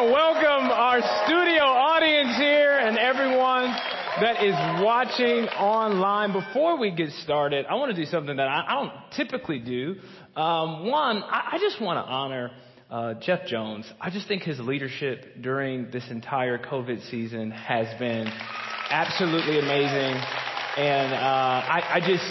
want to welcome our studio audience here and everyone that is watching online. Before we get started, I want to do something that I, don't typically do. Um, one, I, I just want to honor uh, Jeff Jones. I just think his leadership during this entire COVID season has been absolutely amazing. And uh, I, I, just,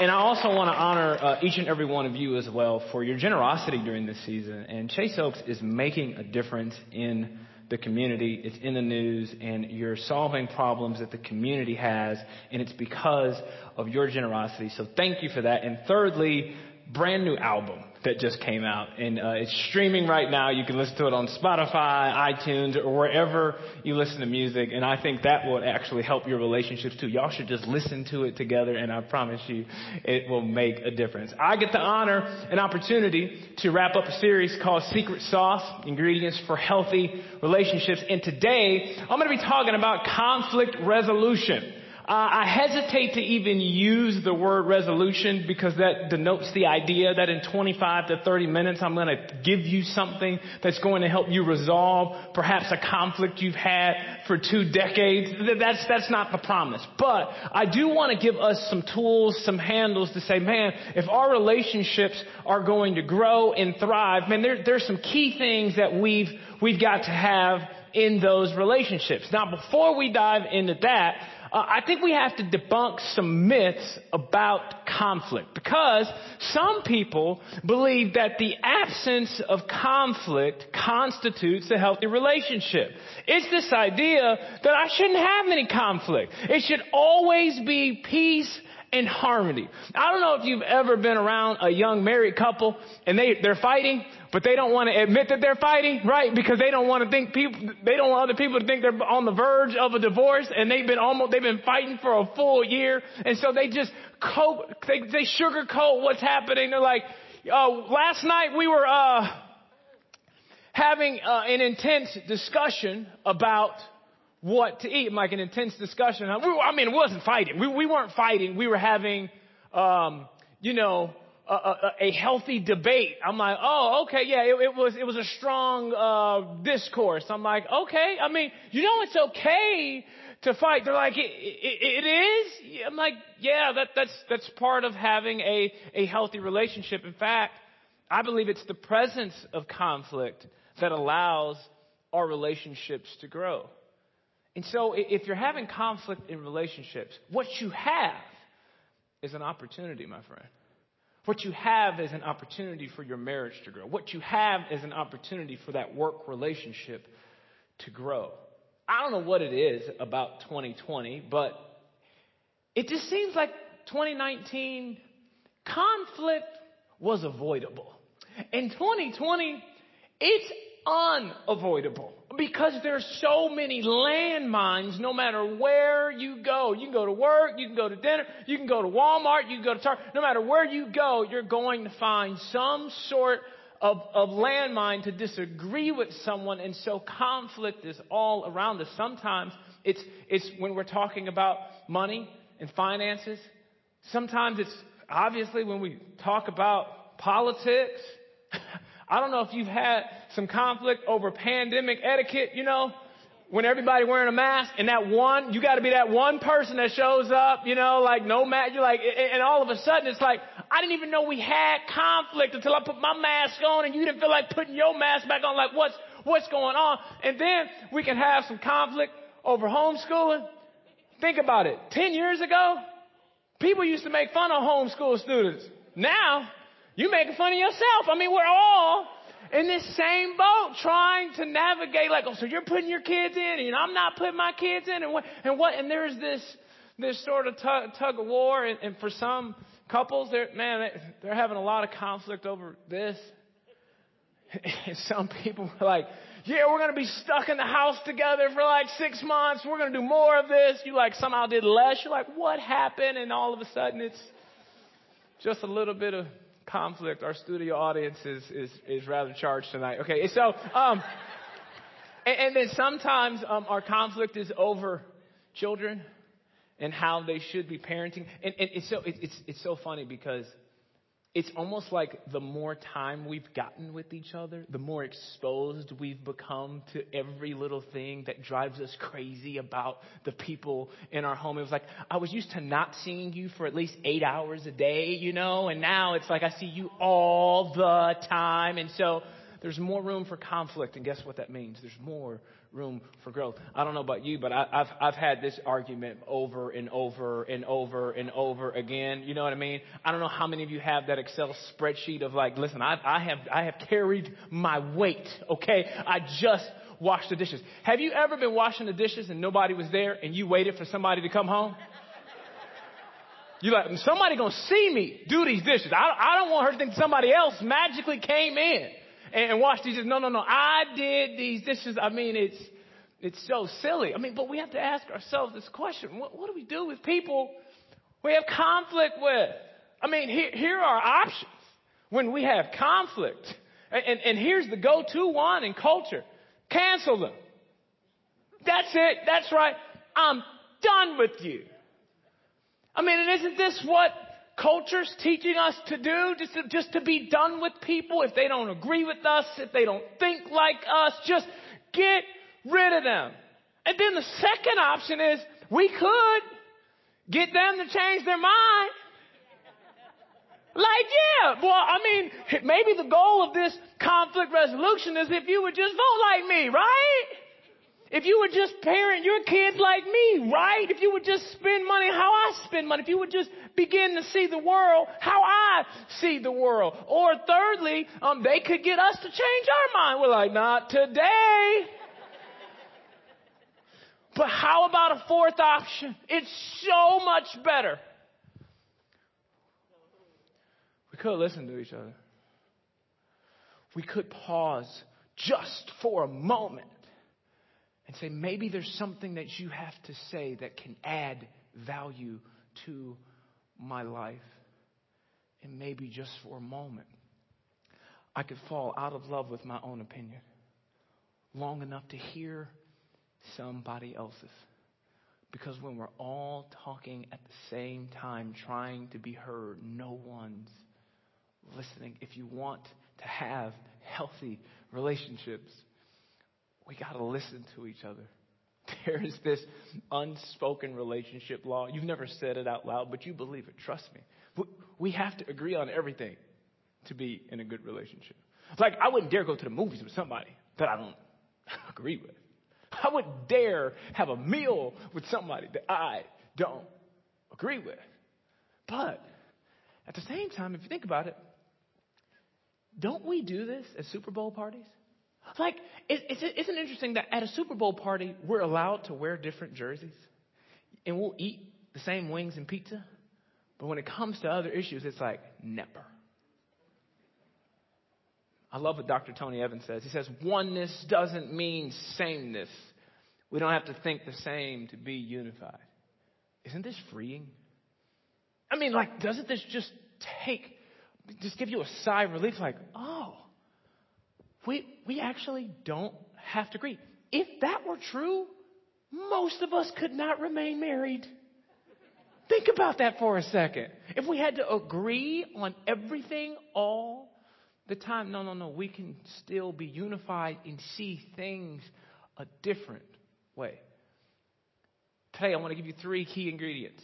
and I also want to honor uh, each and every one of you as well for your generosity during this season. And Chase Oaks is making a difference in the community. It's in the news, and you're solving problems that the community has, and it's because of your generosity. So thank you for that. And thirdly, brand new album that just came out and uh, it's streaming right now. You can listen to it on Spotify, iTunes, or wherever you listen to music. And I think that will actually help your relationships too. Y'all should just listen to it together, and I promise you, it will make a difference. I get the honor and opportunity to wrap up a series called Secret Sauce: Ingredients for Healthy Relationships. And today, I'm going to be talking about conflict resolution. Uh, I hesitate to even use the word resolution because that denotes the idea that in 25 to 30 minutes I'm going to give you something that's going to help you resolve perhaps a conflict you've had for two decades. That's, that's not the promise. But I do want to give us some tools, some handles to say, man, if our relationships are going to grow and thrive, man, there, there's some key things that we've, we've got to have in those relationships. Now, before we dive into that, uh, I think we have to debunk some myths about conflict because some people believe that the absence of conflict constitutes a healthy relationship. It's this idea that I shouldn't have any conflict. It should always be peace and harmony. I don't know if you've ever been around a young married couple and they, they're fighting, but they don't want to admit that they're fighting, right? Because they don't want to think people, they don't want other people to think they're on the verge of a divorce and they've been almost, they've been fighting for a full year. And so they just coat, they, they sugarcoat what's happening. They're like, uh, last night we were, uh, having uh, an intense discussion about what to eat, like an intense discussion. I mean, it wasn't fighting. We, we weren't fighting. We were having, um, you know, a, a, a, healthy debate. I'm like, oh, okay, yeah, it, it was it was a strong uh, discourse. I'm like, okay. I mean, you know, it's okay to fight. They're like, it, it, it is. I'm like, yeah, that that's that's part of having a a healthy relationship. In fact, I believe it's the presence of conflict that allows our relationships to grow. And so if you're having conflict in relationships, what you have is an opportunity, my friend. What you have is an opportunity for your marriage to grow. What you have is an opportunity for that work relationship to grow. I don't know what it is about 2020, but it just seems like 2019 conflict was avoidable. In 2020, it's unavoidable because there's so many landmines no matter where you go. You can go to work, you can go to dinner, you can go to Walmart, you can go to Target. No matter where you go, you're going to find some sort of, of landmine to disagree with someone. And so conflict is all around us. Sometimes it's, it's when we're talking about money and finances. Sometimes it's obviously when we talk about politics. I don't know if you've had some conflict over pandemic etiquette, you know, when everybody wearing a mask and that one, you got to be that one person that shows up, you know, like no mask. You're like, and all of a sudden it's like, I didn't even know we had conflict until I put my mask on and you didn't feel like putting your mask back on. Like what's, what's going on? And then we can have some conflict over homeschooling. Think about it. Ten years ago, people used to make fun of homeschool students. Now, you making fun of yourself. I mean, we're all in this same boat trying to navigate like, oh, so you're putting your kids in and I'm not putting my kids in and what, and what, and there's this, this sort of tug, tug of war and, and for some couples, they're, man, they're having a lot of conflict over this. And some people are like, yeah, we're going to be stuck in the house together for like six months. We're going to do more of this. You like somehow did less. You're like, what happened? And all of a sudden it's just a little bit of conflict. Our studio audience is, is, is rather charged tonight. Okay, so, um, and, and, then sometimes um, our conflict is over children and how they should be parenting. And, and it's, so, it, it's, it's so funny because it's almost like the more time we've gotten with each other, the more exposed we've become to every little thing that drives us crazy about the people in our home. It was like, I was used to not seeing you for at least eight hours a day, you know, and now it's like I see you all the time. And so there's more room for conflict. And guess what that means? There's more room for growth. I don't know about you, but I, have I've had this argument over and over and over and over again. You know what I mean? I don't know how many of you have that Excel spreadsheet of like, listen, I, I have I have carried my weight. Okay, I just washed the dishes. Have you ever been washing the dishes and nobody was there and you waited for somebody to come home? You're like somebody gonna see me do these dishes. I, I don't want her to think somebody else magically came in and, and wash these. No, no, no. I did these dishes. I mean, it's, it's so silly. I mean, but we have to ask ourselves this question. What, what do we do with people we have conflict with? I mean, here, here are options when we have conflict. And, and, and here's the go-to one in culture. Cancel them. That's it. That's right. I'm done with you. I mean, isn't this what culture's teaching us to do, just to, just to be done with people if they don't agree with us, if they don't think like us, just get rid of them. And then the second option is we could get them to change their mind. Like, yeah, well, I mean, maybe the goal of this conflict resolution is if you would just vote like me, right? If you would just parent your kids like me, right? If you would just spend money how I spend money. If you would just begin to see the world how I see the world. Or thirdly, um, they could get us to change our mind. We're like, not today. but how about a fourth option? It's so much better. We could listen to each other. We could pause just for a moment and say, maybe there's something that you have to say that can add value to my life. And maybe just for a moment, I could fall out of love with my own opinion long enough to hear somebody else's. Because when we're all talking at the same time, trying to be heard, no one's listening. If you want to have healthy relationships, we got to listen to each other. There is this unspoken relationship law. You've never said it out loud, but you believe it. Trust me. We have to agree on everything to be in a good relationship. Like, I wouldn't dare go to the movies with somebody that I don't agree with. I wouldn't dare have a meal with somebody that I don't agree with. But at the same time, if you think about it, don't we do this at Super Bowl parties? Like, isn't it interesting that at a Super Bowl party, we're allowed to wear different jerseys and we'll eat the same wings and pizza? But when it comes to other issues, it's like, never. I love what Dr. Tony Evans says. He says, oneness doesn't mean sameness. We don't have to think the same to be unified. Isn't this freeing? I mean, like, doesn't this just take, just give you a sigh of relief? Like, oh, we, we actually don't have to agree. If that were true, most of us could not remain married. Think about that for a second. If we had to agree on everything all the time, no, no, no, we can still be unified and see things a different way. Today, I want to give you three key ingredients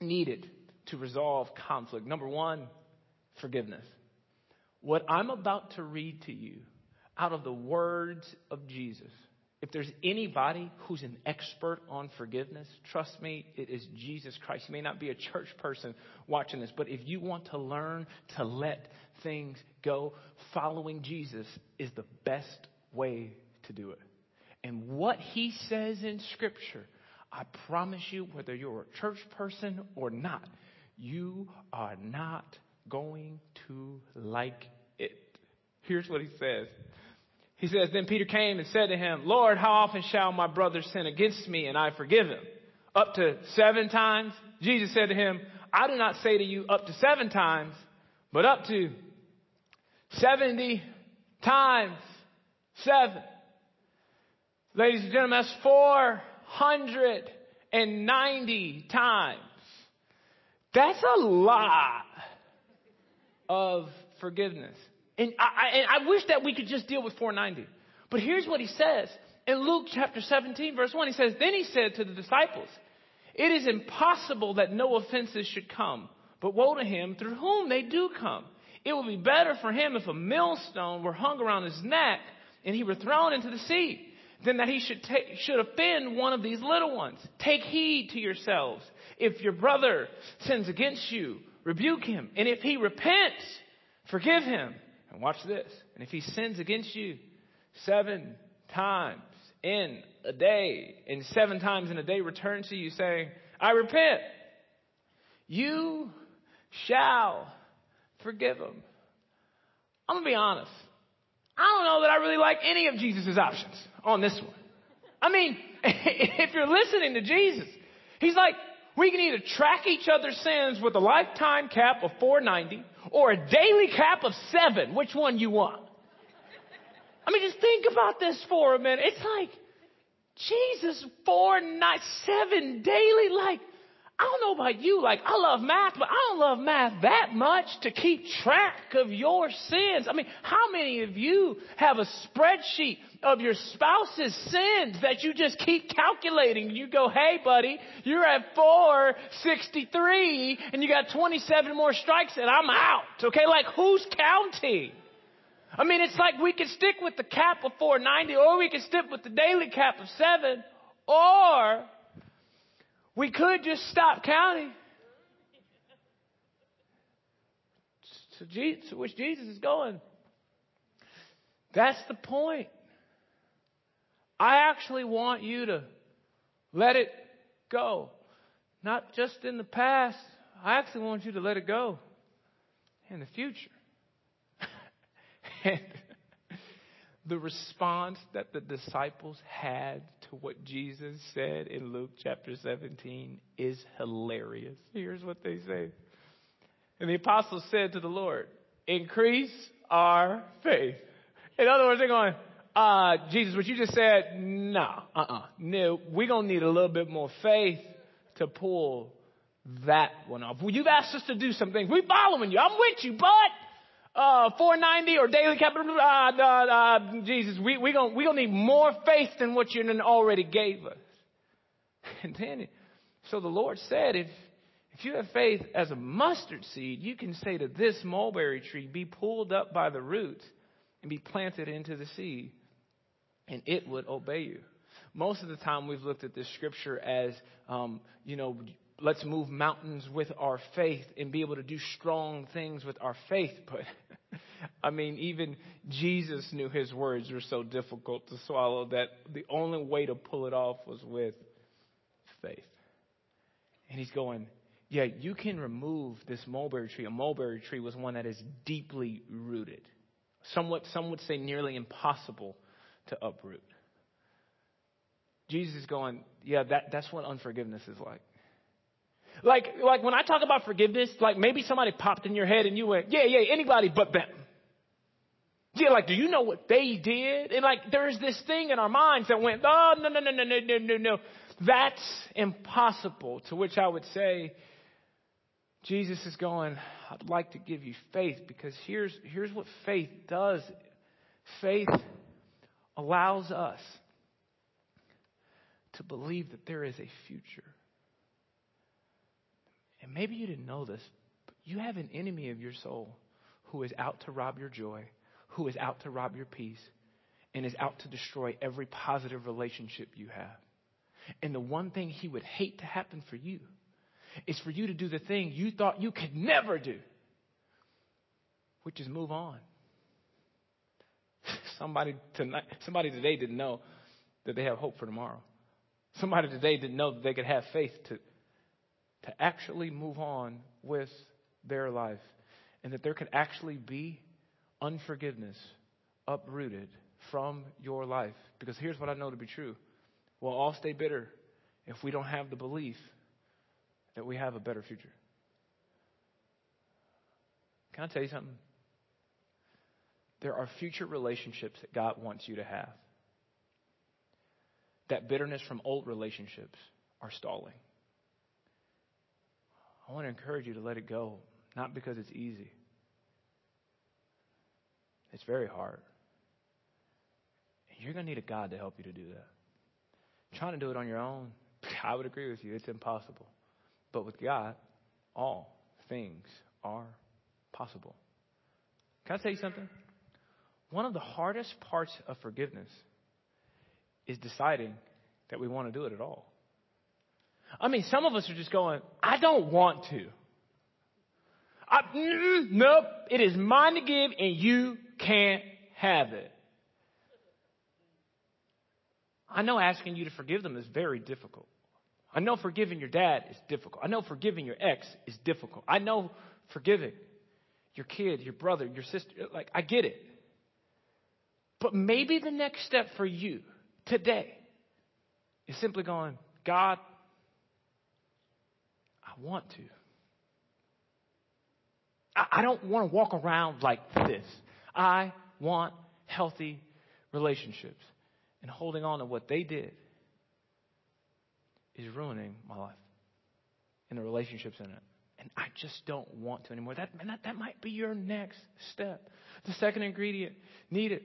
needed to resolve conflict. Number one, forgiveness. What I'm about to read to you out of the words of Jesus, if there's anybody who's an expert on forgiveness, trust me, it is Jesus Christ. You may not be a church person watching this, but if you want to learn to let things go, following Jesus is the best way to do it. And what he says in Scripture, I promise you, whether you're a church person or not, you are not going to like it. Here's what he says. He says, Then Peter came and said to him, Lord, how often shall my brother sin against me and I forgive him? Up to seven times? Jesus said to him, I do not say to you up to seven times, but up to 70 times seven. Ladies and gentlemen, that's 490 times. That's a lot. Of forgiveness. And I, and I wish that we could just deal with 490. But here's what he says. In Luke chapter 17, verse 1, he says, Then he said to the disciples, It is impossible that no offenses should come, but woe to him through whom they do come. It would be better for him if a millstone were hung around his neck and he were thrown into the sea than that he should, take, should offend one of these little ones. Take heed to yourselves. If your brother sins against you, rebuke him. And if he repents, forgive him. And watch this. And if he sins against you seven times in a day, and seven times in a day returns to you saying, I repent, you shall forgive him. I'm going to be honest. I don't know that I really like any of Jesus' options on this one. I mean, if you're listening to Jesus, he's like, we can either track each other's sins with a lifetime cap of 490 or a daily cap of seven. Which one you want? I mean, just think about this for a minute. It's like, Jesus, four, seven daily, like, I don't know about you, like, I love math, but I don't love math that much to keep track of your sins. I mean, how many of you have a spreadsheet of your spouse's sins that you just keep calculating? You go, hey, buddy, you're at 463 and you got 27 more strikes and I'm out. Okay, like, who's counting? I mean, it's like we could stick with the cap of 490 or we could stick with the daily cap of 7 or we could just stop counting. To, Jesus, which Jesus is going. That's the point. I actually want you to let it go. Not just in the past. I actually want you to let it go in the future. and the response that the disciples had to what Jesus said in Luke chapter 17 is hilarious. Here's what they say. And the apostles said to the Lord, increase our faith. In other words, they're going, uh, Jesus, what you just said, nah, uh-uh. No, we're going to need a little bit more faith to pull that one off. Well, you've asked us to do some things. We're following you. I'm with you, but uh, 490 or daily capital, uh, uh, uh, Jesus, we, we gonna, we gonna need more faith than what you already gave us. And then, so the Lord said, if, if you have faith as a mustard seed, you can say to this mulberry tree, be pulled up by the roots and be planted into the sea, and it would obey you. Most of the time, we've looked at this scripture as, um, you know, let's move mountains with our faith and be able to do strong things with our faith. But I mean, even Jesus knew his words were so difficult to swallow that the only way to pull it off was with faith. And he's going, yeah, you can remove this mulberry tree. A mulberry tree was one that is deeply rooted. Somewhat, some would say nearly impossible to uproot. Jesus is going, yeah, that, that's what unforgiveness is like. Like, like when I talk about forgiveness, like maybe somebody popped in your head and you went, yeah, yeah, anybody but them. Yeah, like, do you know what they did? And like, there's this thing in our minds that went, oh, no, no, no, no, no, no, no, no. That's impossible. To which I would say, Jesus is going, I'd like to give you faith because here's, here's what faith does. Faith allows us to believe that there is a future. And maybe you didn't know this, but you have an enemy of your soul who is out to rob your joy, who is out to rob your peace, and is out to destroy every positive relationship you have. And the one thing he would hate to happen for you is for you to do the thing you thought you could never do, which is move on. Somebody tonight, somebody today didn't know that they have hope for tomorrow. Somebody today didn't know that they could have faith to to actually move on with their life and that there could actually be unforgiveness uprooted from your life. Because here's what I know to be true we'll all stay bitter if we don't have the belief that we have a better future. Can I tell you something? There are future relationships that God wants you to have. That bitterness from old relationships are stalling. I want to encourage you to let it go, not because it's easy, It's very hard. And you're going to need a God to help you to do that. Trying to do it on your own, I would agree with you, it's impossible. But with God, all things are possible. Can I tell you something? One of the hardest parts of forgiveness is deciding that we want to do it at all. I mean, some of us are just going, I don't want to. I, mm, nope, it is mine to give and you can't have it. I know asking you to forgive them is very difficult. I know forgiving your dad is difficult. I know forgiving your ex is difficult. I know forgiving your kid, your brother, your sister. Like, I get it. But maybe the next step for you today is simply going, God, want to. I, don't want to walk around like this. I want healthy relationships. And holding on to what they did is ruining my life and the relationships in it. And I just don't want to anymore. That, that, that might be your next step. The second ingredient needed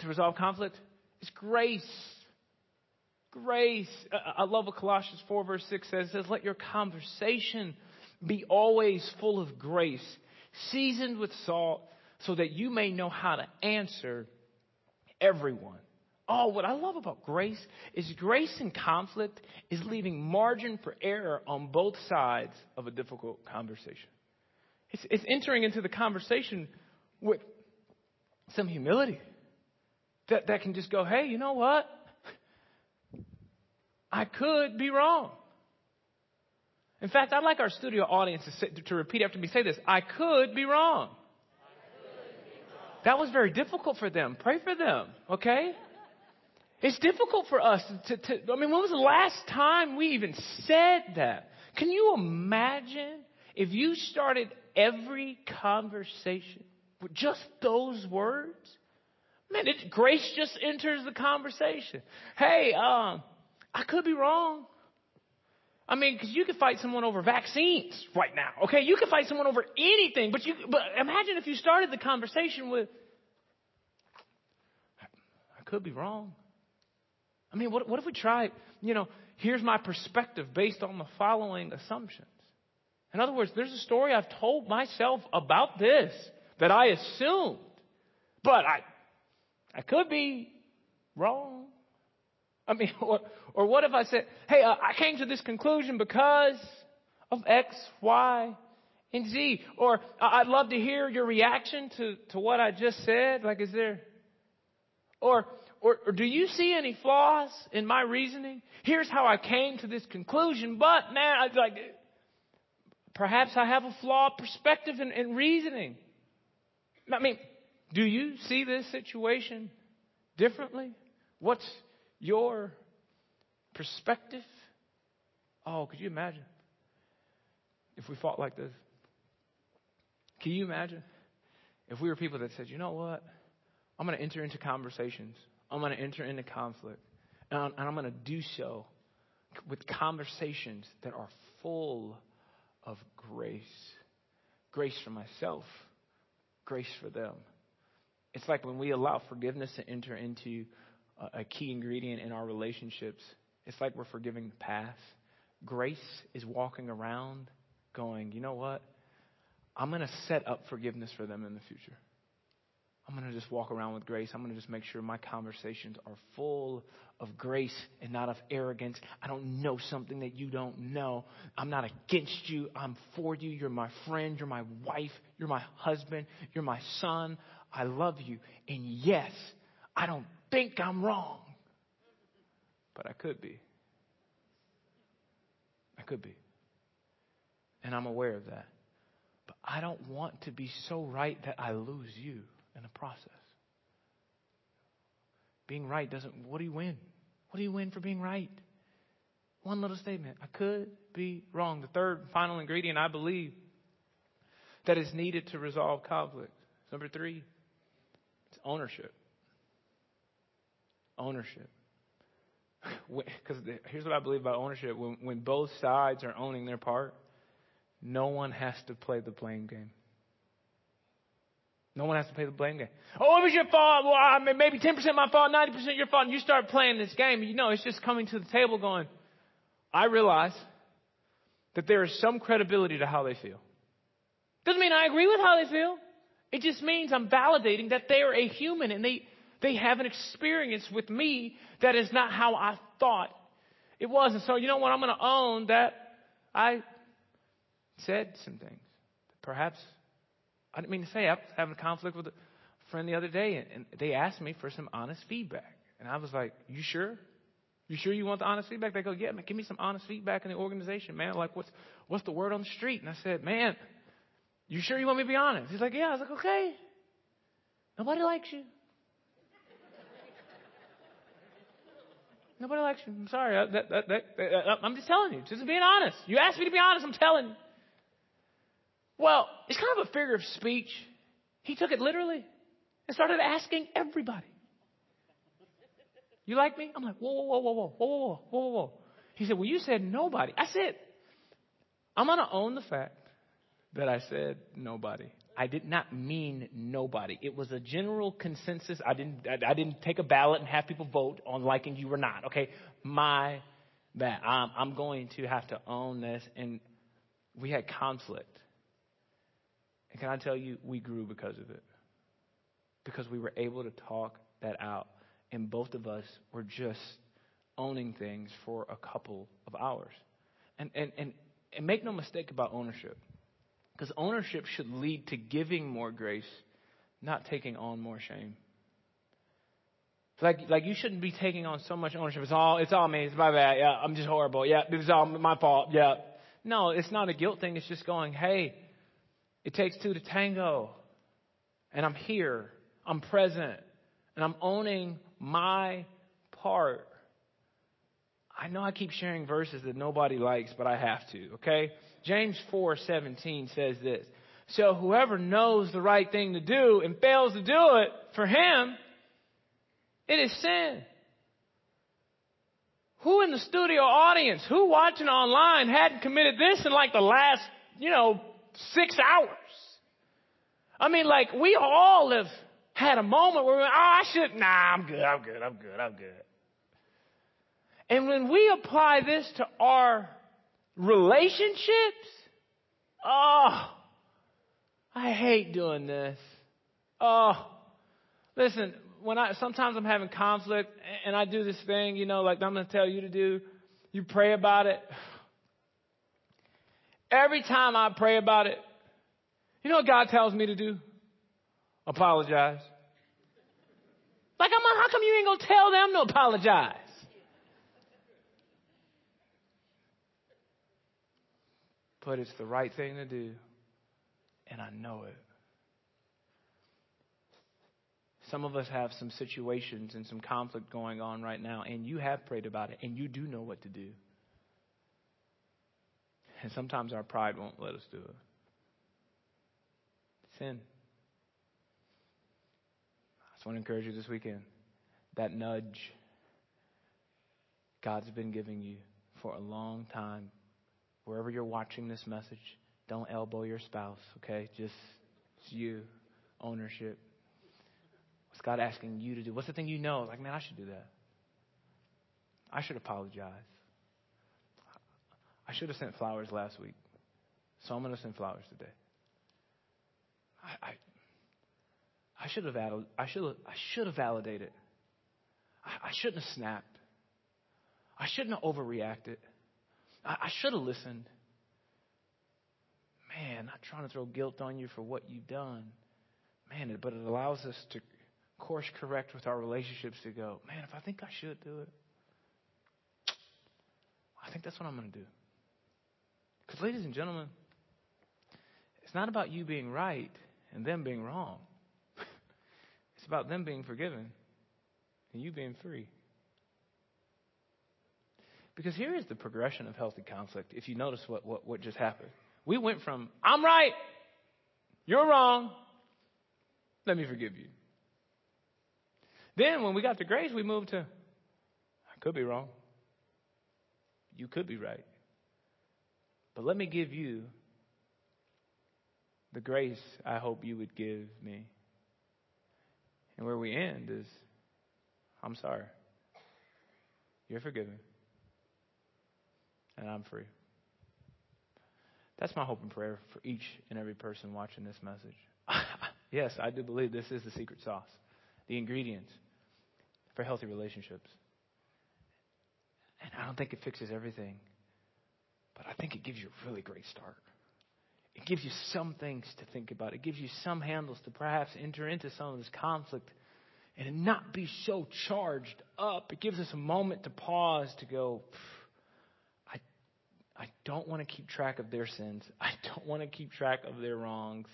to resolve conflict is grace. Grace. Uh, uh, I love what Colossians 4, verse 6 says. It says, Let your conversation be always full of grace, seasoned with salt, so that you may know how to answer everyone. Oh, what I love about grace is grace in conflict is leaving margin for error on both sides of a difficult conversation. It's, it's entering into the conversation with some humility that, that can just go, hey, you know what? I could be wrong. In fact, I'd like our studio audience to, to repeat after me. Say this I could be wrong. That was very difficult for them. Pray for them, okay? It's difficult for us to, to, I mean, when was the last time we even said that? Can you imagine if you started every conversation with just those words? Man, it, grace just enters the conversation. Hey, um, I could be wrong. I mean, because you could fight someone over vaccines right now. Okay, you could fight someone over anything, but you. But imagine if you started the conversation with, "I could be wrong." I mean, what, what if we try? You know, here's my perspective based on the following assumptions. In other words, there's a story I've told myself about this that I assumed, but I, I could be wrong. I mean, or, or what if I said, hey, uh, I came to this conclusion because of X, Y, and Z. Or I'd love to hear your reaction to, to what I just said. Like, is there, or, or, or do you see any flaws in my reasoning? Here's how I came to this conclusion, but man, I like, perhaps I have a flawed perspective and, in reasoning. I mean, do you see this situation differently? What's your perspective. Oh, could you imagine if we fought like this? Can you imagine if we were people that said, you know what? I'm going to enter into conversations, I'm going to enter into conflict, and I'm, going to do so with conversations that are full of grace grace for myself, grace for them. It's like when we allow forgiveness to enter into a key ingredient in our relationships. It's like we're forgiving the past. Grace is walking around going, you know what? I'm going to set up forgiveness for them in the future. I'm going to just walk around with grace. I'm going to just make sure my conversations are full of grace and not of arrogance. I don't know something that you don't know. I'm not against you. I'm for you. You're my friend. You're my wife. You're my husband. You're my son. I love you. And yes, I don't think I'm wrong, but I could be. I could be. And I'm aware of that. But I don't want to be so right that I lose you in the process. Being right doesn't, what do you win? What do you win for being right? One little statement. I could be wrong. The third final ingredient, I believe, that is needed to resolve conflict. Number three, it's ownership ownership. Because here's what I believe about ownership when, when both sides are owning their part, no one has to play the blame game. No one has to play the blame game. Oh, it was your fault. Well, I maybe 10% my fault, 90% your fault. And you start playing this game. You know, it's just coming to the table going, I realize that there is some credibility to how they feel. Doesn't mean I agree with how they feel. It just means I'm validating that they are a human and they, they have an experience with me that is not how I thought it was. And so, you know what? I'm going to own that I said some things. Perhaps, I didn't mean to say, I was having a conflict with a friend the other day, and they asked me for some honest feedback. And I was like, You sure? You sure you want the honest feedback? They go, Yeah, man, give me some honest feedback in the organization, man. Like, what's, what's the word on the street? And I said, Man, you sure you want me to be honest? He's like, Yeah. I was like, Okay. Nobody likes you. Nobody likes you. I'm sorry. That, that, that, I'm just telling you. Just being honest. You asked me to be honest. I'm telling. Well, it's kind of a figure of speech. He took it literally and started asking everybody. You like me? I'm like, whoa, whoa, whoa, whoa, whoa, whoa, whoa, whoa, whoa. He said, well, you said nobody. I said, I'm going to own the fact that I said nobody. I did not mean nobody. It was a general consensus. I didn't, I, I didn't take a ballot and have people vote on liking you or not. Okay. My bad. I'm, I'm going to have to own this. And we had conflict. And can I tell you, we grew because of it. Because we were able to talk that out. And both of us were just owning things for a couple of hours. And, and, and, and make no mistake about ownership. Because ownership should lead to giving more grace, not taking on more shame. Like, like you shouldn't be taking on so much ownership. It's all, it's all me. It's my bad. Yeah, I'm just horrible. Yeah, it was all my fault. Yeah. No, it's not a guilt thing. It's just going, hey, it takes two to tango. And I'm here. I'm present. And I'm owning my part. I know I keep sharing verses that nobody likes, but I have to, okay? James 4:17 says this. So whoever knows the right thing to do and fails to do it, for him, it is sin. Who in the studio audience, who watching online hadn't committed this in like the last, you know, six hours? I mean, like, we all have had a moment where we went, oh, I should, nah, I'm good, I'm good, I'm good, I'm good. And when we apply this to our relationships, oh, I hate doing this. Oh, listen, when I, sometimes I'm having conflict and I do this thing, you know, like I'm going to tell you to do, you pray about it. Every time I pray about it, you know what God tells me to do? Apologize. Like, I'm, how come you ain't gonna tell them to apologize? But it's the right thing to do, and I know it. Some of us have some situations and some conflict going on right now, and you have prayed about it, and you do know what to do. And sometimes our pride won't let us do it. Sin. I just want to encourage you this weekend. That nudge God's been giving you for a long time wherever you're watching this message, don't elbow your spouse, okay? Just it's you, ownership. What's God asking you to do? What's the thing you know? Like, man, I should do that. I should apologize. I should have sent flowers last week, so I'm going to send flowers today. I, I, I should have added, I should have, I should have validated. I, I shouldn't have snapped. I shouldn't have overreacted. I, I should have listened. Man, not trying to throw guilt on you for what you've done. Man, but it allows us to course correct with our relationships to go, man, if I think I should do it, I think that's what I'm going to do. Because, ladies and gentlemen, it's not about you being right and them being wrong. it's about them being forgiven and you being free. Because here is the progression of healthy conflict, if you notice what, what, what just happened. We went from, I'm right, you're wrong, let me forgive you. Then when we got to grace, we moved to, I could be wrong. You could be right. But let me give you the grace I hope you would give me. And where we end is, I'm sorry. You're forgiven. And I'm free. That's my hope and prayer for each and every person watching this message. yes, I do believe this is the secret sauce, the ingredients for healthy relationships. And I don't think it fixes everything, but I think it gives you a really great start. It gives you some things to think about. It gives you some handles to perhaps enter into some of this conflict and not be so charged up. It gives us a moment to pause to go, I don't want to keep track of their sins. I don't want to keep track of their wrongs.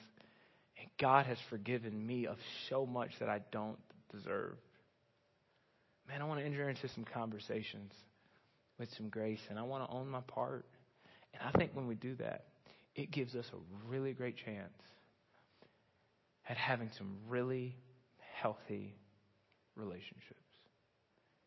And God has forgiven me of so much that I don't deserve. Man, I want to enter into some conversations with some grace, and I want to own my part. And I think when we do that, it gives us a really great chance at having some really healthy relationships.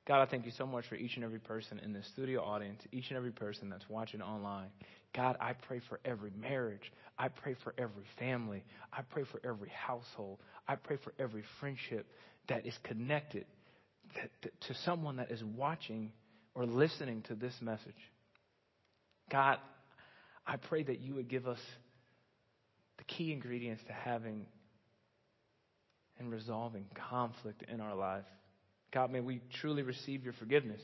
God, I thank you so much for each and every person in the studio audience, each and every person that's watching online. God, I pray for every marriage. I pray for every family. I pray for every household. I pray for every friendship that is connected to someone that is watching or listening to this message. God, I pray that you would give us the key ingredients to having and resolving conflict in our life. God, may we truly receive your forgiveness.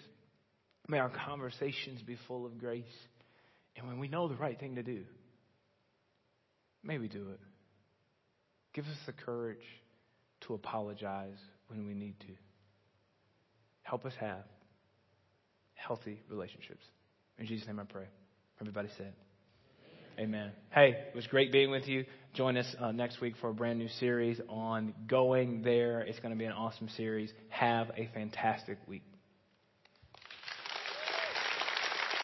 May our conversations be full of grace. And when we know the right thing to do, may we do it. Give us the courage to apologize when we need to. Help us have healthy relationships. In Jesus' name I pray. Everybody said. Amen. Hey, it was great being with you. Join us uh, next week for a brand new series on going there. It's going to be an awesome series. Have a fantastic week.